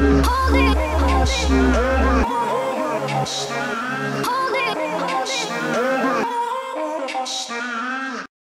Hold it.